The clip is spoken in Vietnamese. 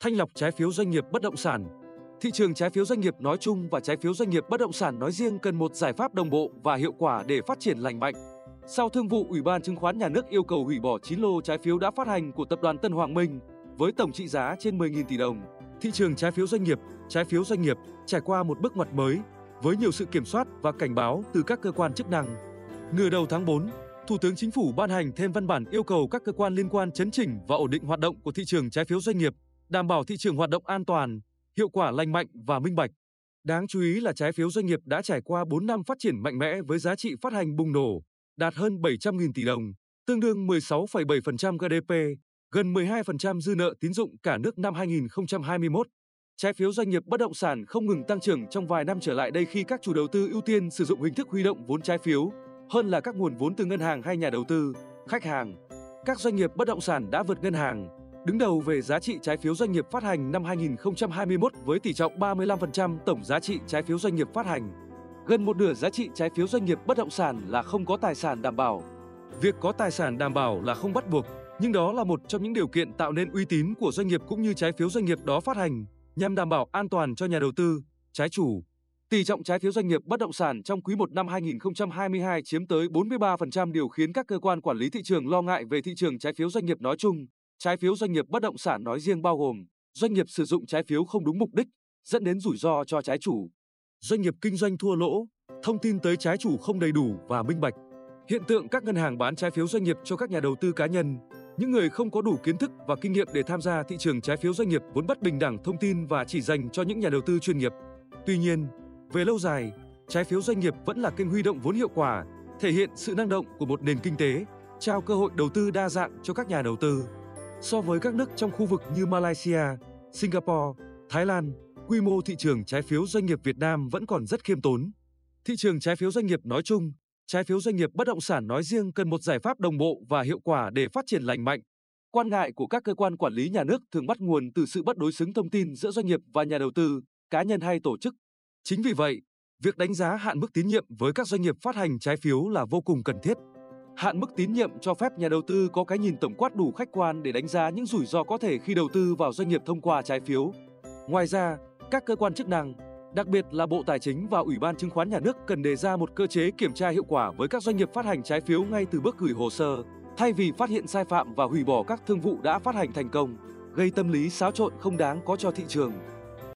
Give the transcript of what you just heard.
thanh lọc trái phiếu doanh nghiệp bất động sản. Thị trường trái phiếu doanh nghiệp nói chung và trái phiếu doanh nghiệp bất động sản nói riêng cần một giải pháp đồng bộ và hiệu quả để phát triển lành mạnh. Sau thương vụ Ủy ban Chứng khoán Nhà nước yêu cầu hủy bỏ 9 lô trái phiếu đã phát hành của tập đoàn Tân Hoàng Minh với tổng trị giá trên 10.000 tỷ đồng, thị trường trái phiếu doanh nghiệp, trái phiếu doanh nghiệp trải qua một bước ngoặt mới với nhiều sự kiểm soát và cảnh báo từ các cơ quan chức năng. Nửa đầu tháng 4, Thủ tướng Chính phủ ban hành thêm văn bản yêu cầu các cơ quan liên quan chấn chỉnh và ổn định hoạt động của thị trường trái phiếu doanh nghiệp, đảm bảo thị trường hoạt động an toàn, hiệu quả lành mạnh và minh bạch. Đáng chú ý là trái phiếu doanh nghiệp đã trải qua 4 năm phát triển mạnh mẽ với giá trị phát hành bùng nổ, đạt hơn 700.000 tỷ đồng, tương đương 16,7% GDP, gần 12% dư nợ tín dụng cả nước năm 2021. Trái phiếu doanh nghiệp bất động sản không ngừng tăng trưởng trong vài năm trở lại đây khi các chủ đầu tư ưu tiên sử dụng hình thức huy động vốn trái phiếu hơn là các nguồn vốn từ ngân hàng hay nhà đầu tư, khách hàng. Các doanh nghiệp bất động sản đã vượt ngân hàng, đứng đầu về giá trị trái phiếu doanh nghiệp phát hành năm 2021 với tỷ trọng 35% tổng giá trị trái phiếu doanh nghiệp phát hành. Gần một nửa giá trị trái phiếu doanh nghiệp bất động sản là không có tài sản đảm bảo. Việc có tài sản đảm bảo là không bắt buộc, nhưng đó là một trong những điều kiện tạo nên uy tín của doanh nghiệp cũng như trái phiếu doanh nghiệp đó phát hành nhằm đảm bảo an toàn cho nhà đầu tư, trái chủ. Tỷ trọng trái phiếu doanh nghiệp bất động sản trong quý 1 năm 2022 chiếm tới 43% điều khiến các cơ quan quản lý thị trường lo ngại về thị trường trái phiếu doanh nghiệp nói chung, trái phiếu doanh nghiệp bất động sản nói riêng bao gồm doanh nghiệp sử dụng trái phiếu không đúng mục đích, dẫn đến rủi ro cho trái chủ. Doanh nghiệp kinh doanh thua lỗ, thông tin tới trái chủ không đầy đủ và minh bạch. Hiện tượng các ngân hàng bán trái phiếu doanh nghiệp cho các nhà đầu tư cá nhân, những người không có đủ kiến thức và kinh nghiệm để tham gia thị trường trái phiếu doanh nghiệp vốn bất bình đẳng thông tin và chỉ dành cho những nhà đầu tư chuyên nghiệp. Tuy nhiên, về lâu dài, trái phiếu doanh nghiệp vẫn là kênh huy động vốn hiệu quả, thể hiện sự năng động của một nền kinh tế, trao cơ hội đầu tư đa dạng cho các nhà đầu tư. So với các nước trong khu vực như Malaysia, Singapore, Thái Lan, quy mô thị trường trái phiếu doanh nghiệp Việt Nam vẫn còn rất khiêm tốn. Thị trường trái phiếu doanh nghiệp nói chung, trái phiếu doanh nghiệp bất động sản nói riêng cần một giải pháp đồng bộ và hiệu quả để phát triển lành mạnh. Quan ngại của các cơ quan quản lý nhà nước thường bắt nguồn từ sự bất đối xứng thông tin giữa doanh nghiệp và nhà đầu tư, cá nhân hay tổ chức. Chính vì vậy, việc đánh giá hạn mức tín nhiệm với các doanh nghiệp phát hành trái phiếu là vô cùng cần thiết. Hạn mức tín nhiệm cho phép nhà đầu tư có cái nhìn tổng quát đủ khách quan để đánh giá những rủi ro có thể khi đầu tư vào doanh nghiệp thông qua trái phiếu. Ngoài ra, các cơ quan chức năng, đặc biệt là Bộ Tài chính và Ủy ban Chứng khoán Nhà nước cần đề ra một cơ chế kiểm tra hiệu quả với các doanh nghiệp phát hành trái phiếu ngay từ bước gửi hồ sơ, thay vì phát hiện sai phạm và hủy bỏ các thương vụ đã phát hành thành công, gây tâm lý xáo trộn không đáng có cho thị trường.